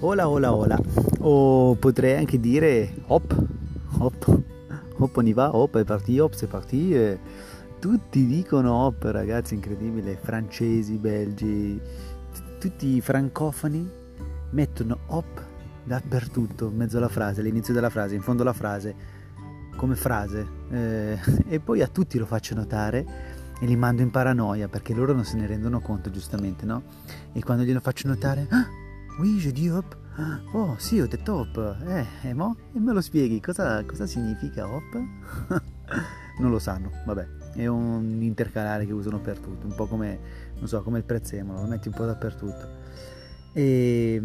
Hola, hola, hola. O potrei anche dire hop, hop, hop on va, hop, è partito, hop, c'est parti. Eh, tutti dicono hop, ragazzi, incredibile. Francesi, belgi, tutti i francofoni mettono hop dappertutto, in mezzo alla frase, all'inizio della frase, in fondo alla frase, come frase. Eh, e poi a tutti lo faccio notare e li mando in paranoia perché loro non se ne rendono conto, giustamente, no? E quando glielo faccio notare... Ah, Oui, je dis hop. Oh, sì, ho detto hop. Eh, e mo? E me lo spieghi, cosa, cosa significa hop? non lo sanno, vabbè. È un intercalare che usano per tutto, un po' come, non so, come il prezzemolo, lo metti un po' dappertutto. E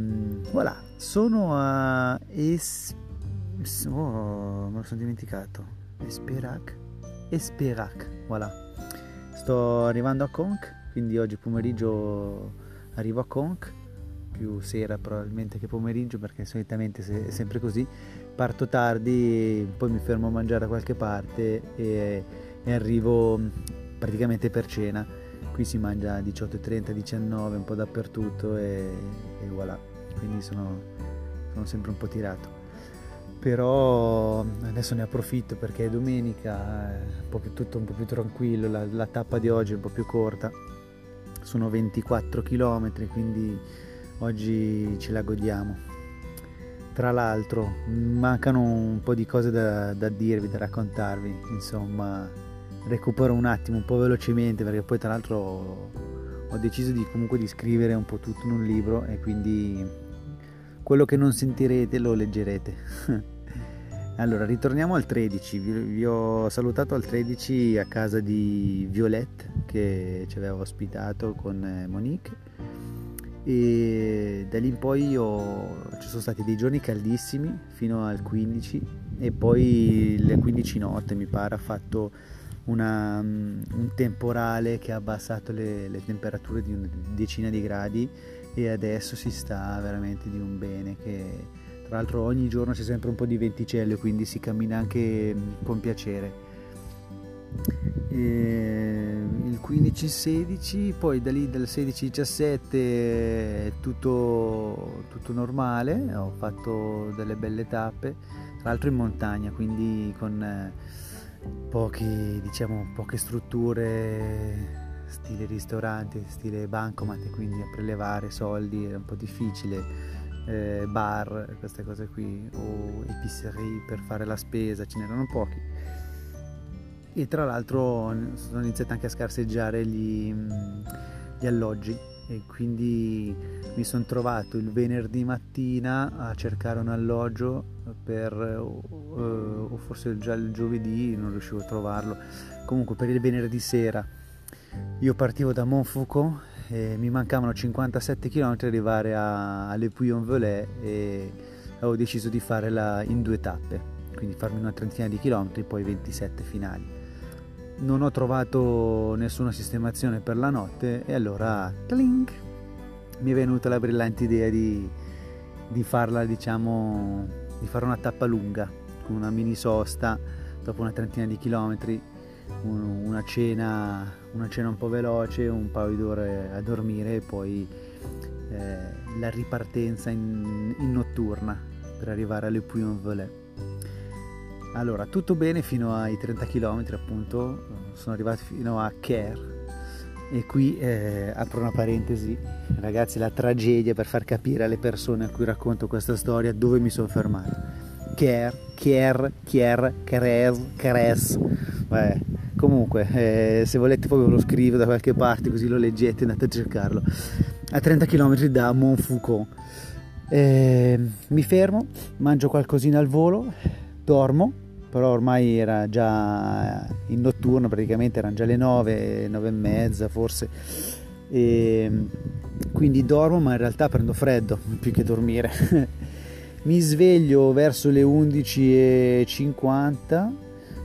voilà, sono a es... Oh, me lo sono dimenticato. Esperac? Esperac, voilà. Sto arrivando a Conch, quindi oggi pomeriggio arrivo a Conch più sera probabilmente che pomeriggio perché solitamente è sempre così parto tardi poi mi fermo a mangiare da qualche parte e, e arrivo praticamente per cena. Qui si mangia 18.30 19 un po' dappertutto e, e voilà. Quindi sono, sono sempre un po' tirato. Però adesso ne approfitto perché è domenica è un po' più, tutto un po' più tranquillo la, la tappa di oggi è un po' più corta. Sono 24 km quindi oggi ce la godiamo. Tra l'altro mancano un po' di cose da, da dirvi, da raccontarvi, insomma recupero un attimo, un po' velocemente perché poi tra l'altro ho deciso di comunque di scrivere un po' tutto in un libro e quindi quello che non sentirete lo leggerete. allora, ritorniamo al 13, vi, vi, ho salutato al 13 a casa di Violette che ci aveva ospitato con eh, Monique e da lì in poi ho, ci sono stati dei giorni caldissimi fino al 15 e poi le 15 notte mi pare ha fatto una, un temporale che ha abbassato le, le, temperature di una decina di gradi e adesso si sta veramente di un bene che tra l'altro ogni giorno c'è sempre un po' di venticello quindi si cammina anche con piacere. E il 15-16, poi da lì dal 16-17 tutto, tutto normale, ho fatto delle belle tappe, tra l'altro in montagna, quindi con eh, pochi, diciamo, poche strutture stile ristorante, stile bancomat, quindi a prelevare soldi era un po' difficile. Eh, bar, queste cose qui, o epicerie per fare la spesa, ce n'erano pochi e tra l'altro sono iniziati anche a scarseggiare gli, gli alloggi. E quindi mi sono trovato il venerdì mattina a cercare un alloggio per o forse già il giovedì non riuscivo a trovarlo. Comunque per il venerdì sera io partivo da Montfaucon e mi mancavano 57 km per arrivare a, a Le Puy-en-Velay e avevo deciso di farla in due tappe. Quindi farmi una trentina di chilometri poi 27 finali non ho trovato nessuna sistemazione per la notte e allora tlink, mi è venuta la brillante idea di, di farla diciamo di fare una tappa lunga con una mini sosta dopo una trentina di chilometri una cena, una cena un po' veloce un paio di ore a dormire e poi eh, la ripartenza in, in, notturna per arrivare alle Puy-en-Velay allora, tutto bene fino ai 30 km appunto, sono arrivati fino a Care e qui eh, apro una parentesi, ragazzi, la tragedia per far capire alle persone a cui racconto questa storia dove mi sono fermato. Care, Care, Care, Cares, Cares. Beh, comunque, eh, se volete poi ve lo scrivo da qualche parte così lo leggete, andate a cercarlo. A 30 km da Montfaucon. Eh, mi fermo, mangio qualcosina al volo, dormo però ormai era già in notturno praticamente erano già le 9 9 e mezza forse. E quindi dormo ma in realtà prendo freddo più che dormire. Mi sveglio verso le 11.50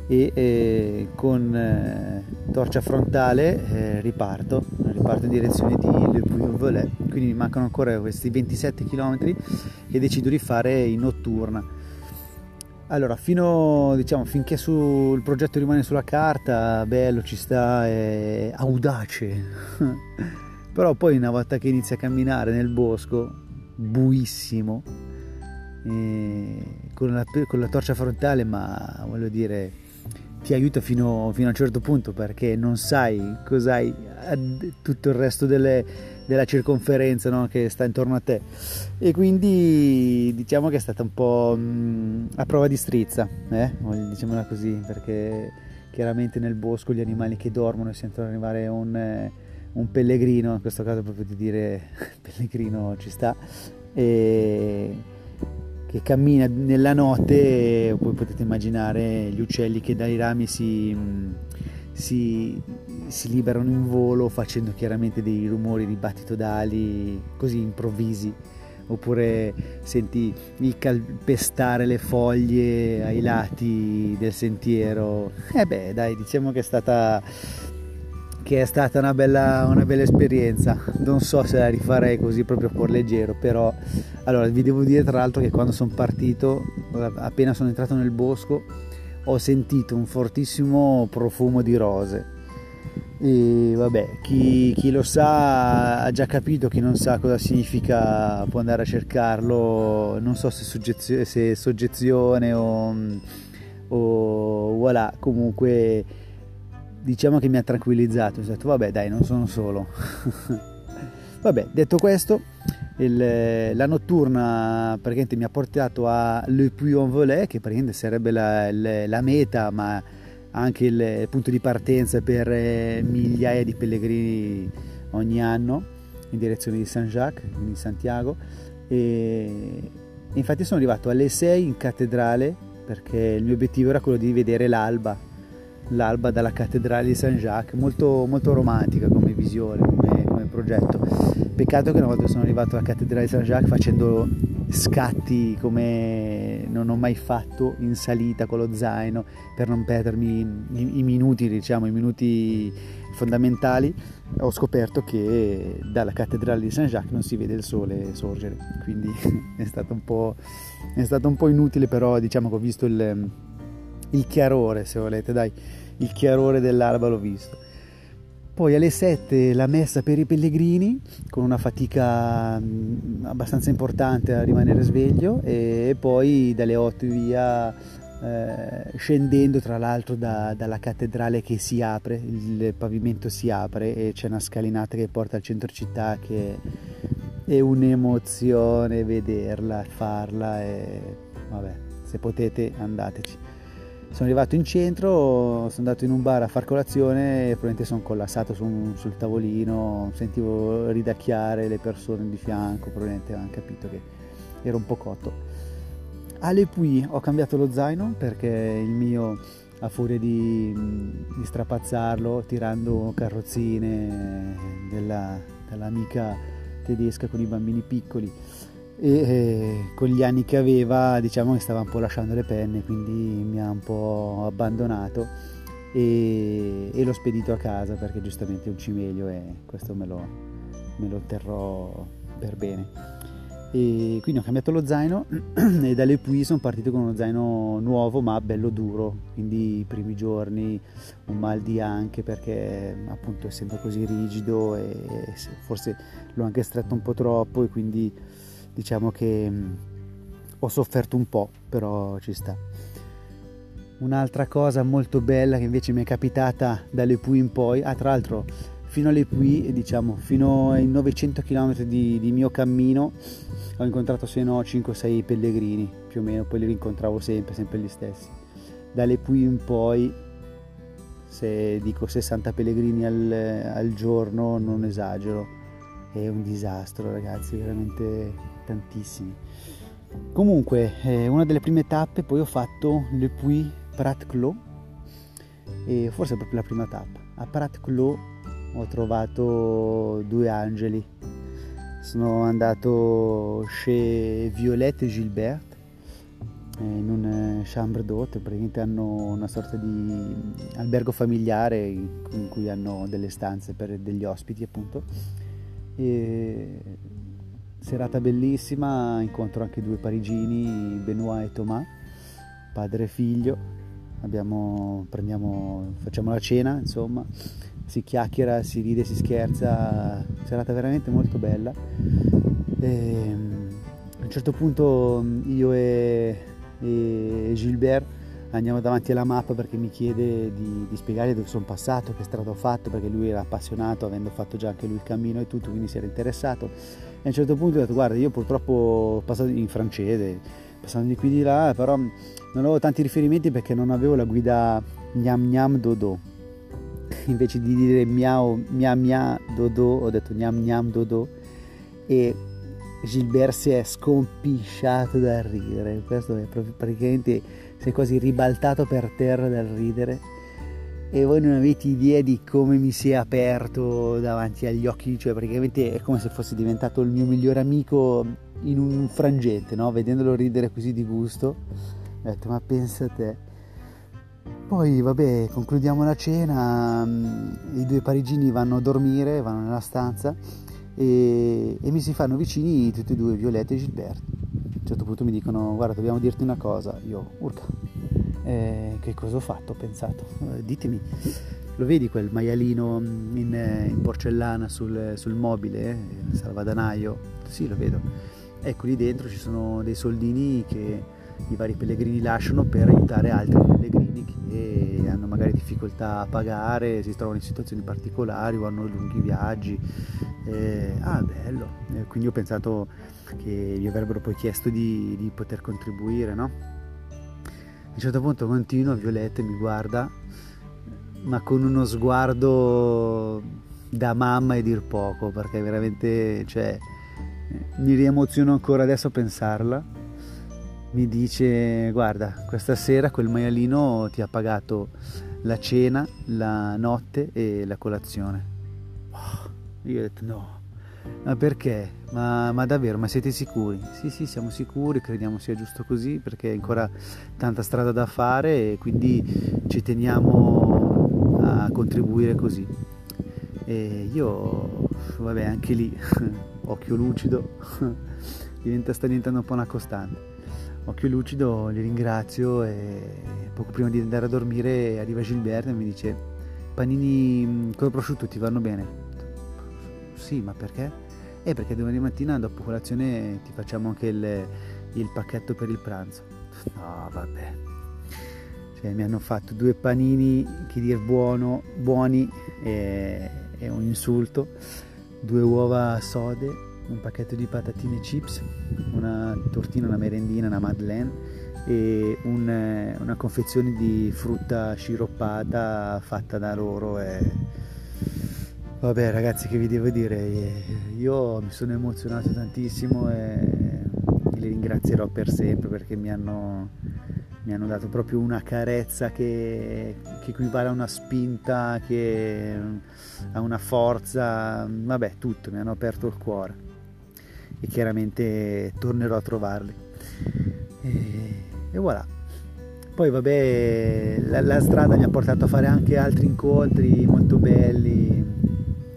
e eh, con eh, torcia frontale eh, riparto. Riparto in direzione di Le Puy-en-Velay quindi mi mancano ancora questi 27 km che decido di fare in notturna allora, fino, diciamo, finché su, il progetto rimane sulla carta, bello, ci sta, è audace. Però poi una volta che inizia a camminare nel bosco, buissimo, con la, con la torcia frontale, ma voglio dire, ti aiuta fino, fino, a un certo punto perché non sai cos'hai tutto il resto delle, della circonferenza no? che sta intorno a te e quindi diciamo che è stata un po' mh, a prova di strizza eh? diciamola così perché chiaramente nel bosco gli animali che dormono e sentono arrivare un, eh, un pellegrino in questo caso proprio di dire pellegrino ci sta e che cammina nella notte poi potete immaginare gli uccelli che dai rami si, si, si, liberano in volo facendo chiaramente dei rumori di battito d'ali così improvvisi oppure senti il calpestare le foglie ai lati del sentiero e eh beh dai diciamo che è stata che è stata una bella, una bella esperienza. Non so se la rifarei così proprio por leggero, però allora vi devo dire tra l'altro che quando sono partito, appena sono entrato nel bosco, ho sentito un fortissimo profumo di rose. E vabbè, chi, chi, lo sa ha già capito, chi non sa cosa significa può andare a cercarlo, non so se, soggezione, se soggezione o, o voilà, comunque diciamo che mi ha tranquillizzato, ho detto vabbè dai non sono solo. vabbè, detto questo, il, la notturna mi ha portato a Le Puy-en-Velay che sarebbe la, la, la, meta ma anche il punto di partenza per eh, migliaia di pellegrini ogni anno in direzione di Saint-Jacques, quindi Santiago e infatti sono arrivato alle 6 in cattedrale perché il mio obiettivo era quello di vedere l'alba l'alba dalla cattedrale di Saint-Jacques, molto, molto romantica come visione, come, come, progetto. Peccato che una volta sono arrivato alla cattedrale di Saint-Jacques facendo scatti come non ho mai fatto in salita con lo zaino per non perdermi i, i minuti, diciamo, i minuti fondamentali, ho scoperto che dalla cattedrale di Saint-Jacques non si vede il sole sorgere, quindi è stato un po', stato un po inutile, però diciamo che ho visto il il chiarore se volete, dai, il chiarore dell'alba l'ho visto. Poi alle 7 la messa per i pellegrini, con una fatica mm, abbastanza importante a rimanere sveglio, e poi dalle 8 via, eh, scendendo tra l'altro da, dalla cattedrale che si apre, il pavimento si apre e c'è una scalinata che porta al centro città che è un'emozione vederla, farla e vabbè, se potete andateci sono arrivato in centro, sono andato in un bar a far colazione e probabilmente sono collassato su, sul tavolino, sentivo ridacchiare le persone di fianco, probabilmente hanno capito che ero un po' cotto. Alle Puy ho cambiato lo zaino perché il mio a furia di, di strapazzarlo tirando carrozzine della, dell'amica tedesca con i bambini piccoli e eh, con gli anni che aveva diciamo che stava un po' lasciando le penne quindi mi ha un po' abbandonato e, e l'ho spedito a casa perché giustamente è un cimelio e questo me lo, me lo terrò per bene. E quindi ho cambiato lo zaino e dalle Pui sono partito con uno zaino nuovo ma bello duro quindi i primi giorni un mal di anche perché appunto essendo così rigido e forse l'ho anche stretto un po' troppo e quindi diciamo che mm, ho sofferto un po', però ci sta. Un'altra cosa molto bella che invece mi è capitata dalle Pui in poi, ah tra l'altro fino alle Pui, diciamo fino ai 900 km di, di mio cammino ho incontrato se no 5-6 pellegrini più o meno, poi li rincontravo sempre, sempre gli stessi. Dalle Pui in poi, se dico 60 pellegrini al, al giorno non esagero, è un disastro ragazzi, veramente tantissimi. Comunque, eh, una delle prime tappe poi ho fatto Le Puy Prat Clos e forse proprio la prima tappa. A Prat Clos ho trovato due angeli. Sono andato chez Violette Gilbert eh, in un eh, chambre d'hôte, praticamente hanno una sorta di albergo familiare in cui hanno delle stanze per degli ospiti appunto. E serata bellissima, incontro anche due parigini, Benoit e Thomas, padre e figlio. Abbiamo, facciamo la cena, insomma, si chiacchiera, si ride, si scherza, serata veramente molto bella. E, ehm, un certo punto io e, e Gilbert andiamo davanti alla mappa perché mi chiede di, di spiegargli dove sono passato, che strada ho fatto, perché lui era appassionato, avendo fatto già anche lui il cammino e tutto, quindi si era interessato. E a un certo punto ho detto, guarda, io purtroppo ho passato in francese, passando di qui di là, però non avevo tanti riferimenti perché non avevo la guida gnam gnam dodo. Invece di dire miau mia mia dodo, ho detto gnam gnam dodo e Gilbert si è scompisciato dal ridere. Questo è proprio praticamente è quasi ribaltato per terra dal ridere e voi non avete idea di come mi si è aperto davanti agli occhi, cioè praticamente è come se fosse diventato il mio migliore amico in un frangente, no? vedendolo ridere così di gusto. Ho detto ma pensa a te. Poi vabbè, concludiamo la cena, i due parigini vanno a dormire, vanno nella stanza e, e mi si fanno vicini tutti e due, Violetta e Gilberto. Un certo punto mi dicono guarda dobbiamo dirti una cosa, io urca, eh, che cosa ho fatto? Ho pensato, eh, ditemi, lo vedi quel maialino in, in porcellana sul, sul mobile, eh, salvadanaio? Sì, lo vedo. Ecco lì dentro ci sono dei soldini che i vari pellegrini lasciano per aiutare altri pellegrini che hanno magari difficoltà a pagare, si trovano in situazioni particolari o hanno lunghi viaggi. Eh, ah, bello! Eh, quindi ho pensato che gli avrebbero poi chiesto di, di poter contribuire, no? A un certo punto continuo, Violetta mi guarda, ma con uno sguardo da mamma e dir poco, perché veramente, cioè, mi riemoziono ancora adesso a pensarla mi dice guarda questa sera quel maialino ti ha pagato la cena, la notte e la colazione. Oh, io ho detto no, ma perché? Ma, ma, davvero, ma siete sicuri? Sì, sì, siamo sicuri, crediamo sia giusto così perché è ancora tanta strada da fare e quindi ci teniamo a contribuire così. E io, vabbè, anche lì, occhio lucido, diventa, sta diventando un po' una costante occhio lucido li ringrazio e poco prima di andare a dormire arriva Gilberto e mi dice panini mm, con il prosciutto ti vanno bene? Sì, ma perché? Eh perché domani mattina dopo colazione ti facciamo anche il, il pacchetto per il pranzo. No, vabbè. Cioè, mi hanno fatto due panini, che dir buono, buoni, è, è un insulto, due uova sode un pacchetto di patatine chips, una tortina, una merendina, una madeleine e un, eh, una confezione di frutta sciroppata fatta da loro e vabbè ragazzi che vi devo dire? Io mi sono emozionato tantissimo e li ringrazierò per sempre perché mi hanno, mi hanno dato proprio una carezza che, che equivale a una spinta che a una forza vabbè tutto mi hanno aperto il cuore e chiaramente tornerò a trovarli. E, e voilà. Poi vabbè, la, la, strada mi ha portato a fare anche altri incontri molto belli.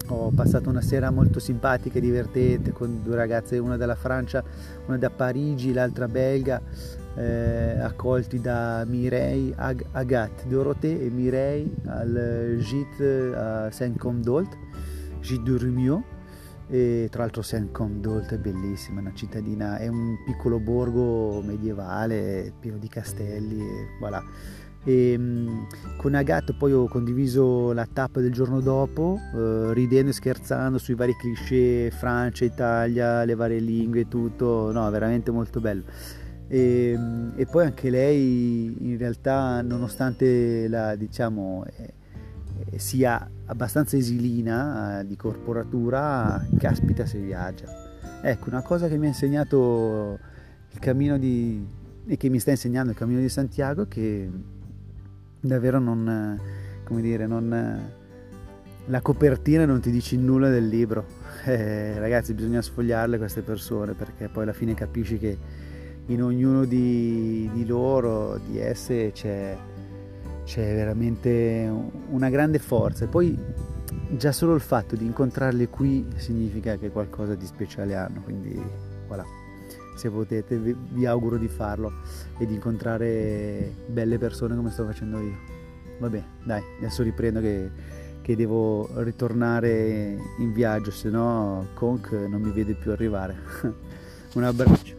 Ho passato una sera molto simpatica e divertente con due ragazze, una dalla Francia, una da Parigi, l'altra belga, eh, accolti da Mireille Ag- Agathe Dorothée e Mireille al Gîte a Saint-Comdolt, Gîte du Rumio e tra l'altro Saint Condolt è bellissima, è una cittadina, è un piccolo borgo medievale pieno di castelli e voilà. E, um, con Agathe poi ho condiviso la tappa del giorno dopo, uh, ridendo e scherzando sui vari cliché Francia, Italia, le varie lingue e tutto, no, veramente molto bello. E, e, poi anche lei in realtà nonostante la diciamo sia abbastanza esilina eh, di corporatura, caspita se viaggia. Ecco, una cosa che mi ha insegnato il cammino di, e che mi sta insegnando il cammino di Santiago è che davvero non, come dire, non, la copertina non ti dice nulla del libro. Eh, ragazzi, bisogna sfogliarle queste persone perché poi alla fine capisci che in ognuno di, di loro, di esse, c'è c'è veramente una grande forza e poi già solo il fatto di incontrarli qui significa che qualcosa di speciale hanno, quindi voilà, se potete vi, auguro di farlo e di incontrare belle persone come sto facendo io. Vabbè, dai, adesso riprendo che, che devo ritornare in viaggio, se no Conk non mi vede più arrivare. Un abbraccio.